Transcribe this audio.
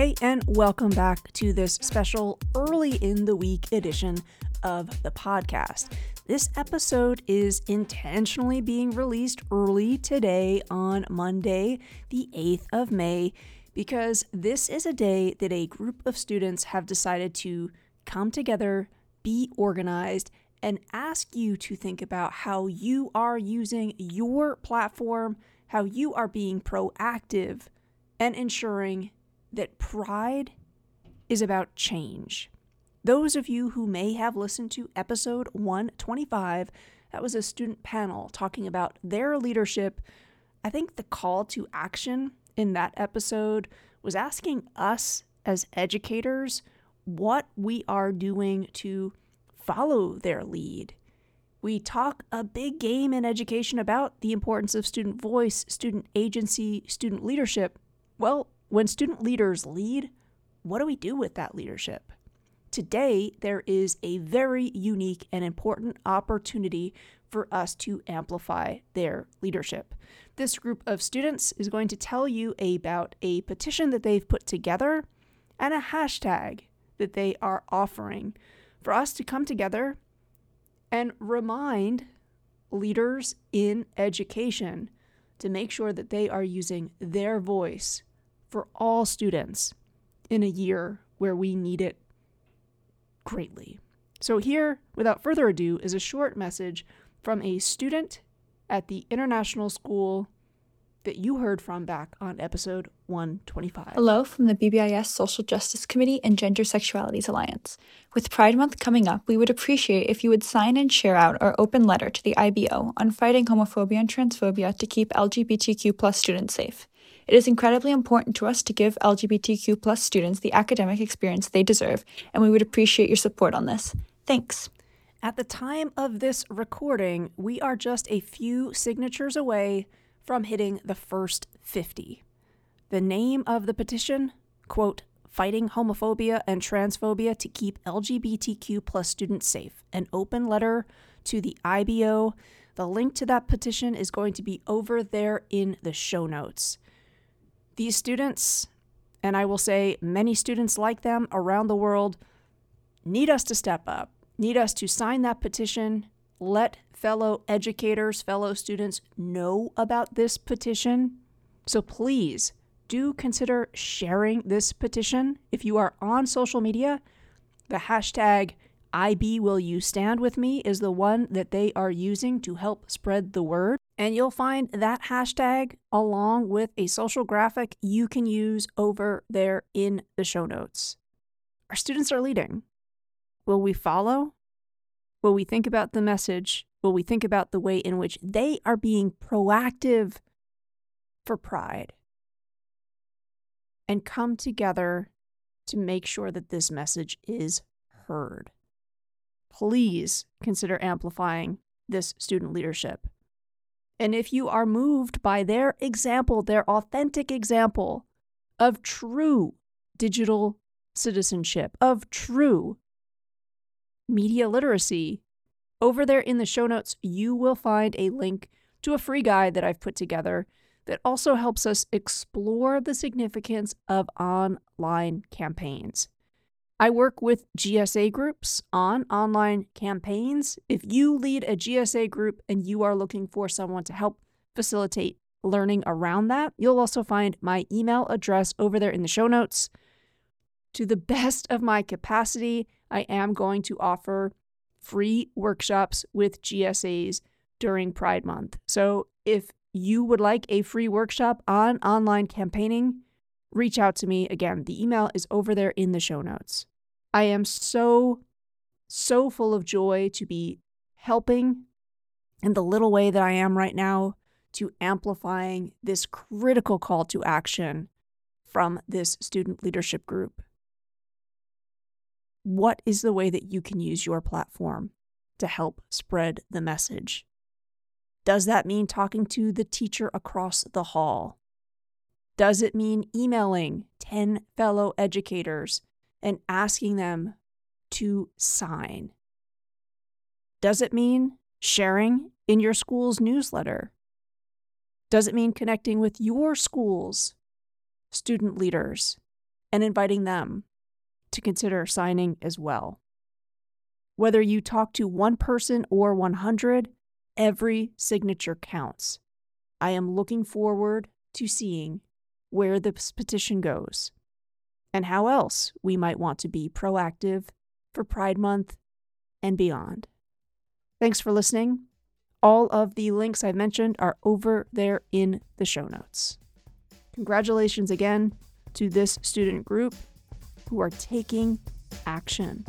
Hey, and welcome back to this special early in the week edition of the podcast. This episode is intentionally being released early today on Monday, the 8th of May, because this is a day that a group of students have decided to come together, be organized, and ask you to think about how you are using your platform, how you are being proactive, and ensuring that pride is about change. Those of you who may have listened to episode 125, that was a student panel talking about their leadership. I think the call to action in that episode was asking us as educators what we are doing to follow their lead. We talk a big game in education about the importance of student voice, student agency, student leadership. Well, when student leaders lead, what do we do with that leadership? Today, there is a very unique and important opportunity for us to amplify their leadership. This group of students is going to tell you about a petition that they've put together and a hashtag that they are offering for us to come together and remind leaders in education to make sure that they are using their voice for all students in a year where we need it greatly. So, here, without further ado, is a short message from a student at the International School that you heard from back on episode 125. Hello from the BBIS Social Justice Committee and Gender Sexualities Alliance. With Pride Month coming up, we would appreciate if you would sign and share out our open letter to the IBO on fighting homophobia and transphobia to keep LGBTQ plus students safe. It is incredibly important to us to give LGBTQ plus students the academic experience they deserve, and we would appreciate your support on this. Thanks. At the time of this recording, we are just a few signatures away from hitting the first 50. The name of the petition, quote, Fighting Homophobia and Transphobia to Keep LGBTQ plus students safe, an open letter to the IBO. The link to that petition is going to be over there in the show notes. These students, and I will say many students like them around the world, need us to step up, need us to sign that petition, let fellow educators, fellow students know about this petition. So please do consider sharing this petition. If you are on social media, the hashtag IB Will You Stand With Me is the one that they are using to help spread the word. And you'll find that hashtag along with a social graphic you can use over there in the show notes. Our students are leading. Will we follow? Will we think about the message? Will we think about the way in which they are being proactive for pride? And come together to make sure that this message is heard. Please consider amplifying this student leadership. And if you are moved by their example, their authentic example of true digital citizenship, of true media literacy, over there in the show notes, you will find a link to a free guide that I've put together that also helps us explore the significance of online campaigns. I work with GSA groups on online campaigns. If you lead a GSA group and you are looking for someone to help facilitate learning around that, you'll also find my email address over there in the show notes. To the best of my capacity, I am going to offer free workshops with GSAs during Pride Month. So if you would like a free workshop on online campaigning, reach out to me. Again, the email is over there in the show notes. I am so, so full of joy to be helping in the little way that I am right now to amplifying this critical call to action from this student leadership group. What is the way that you can use your platform to help spread the message? Does that mean talking to the teacher across the hall? Does it mean emailing 10 fellow educators and asking them to sign? Does it mean sharing in your school's newsletter? Does it mean connecting with your school's student leaders and inviting them to consider signing as well. Whether you talk to one person or 100, every signature counts. I am looking forward to seeing where this petition goes and how else we might want to be proactive for Pride Month and beyond. Thanks for listening. All of the links I mentioned are over there in the show notes. Congratulations again to this student group who are taking action.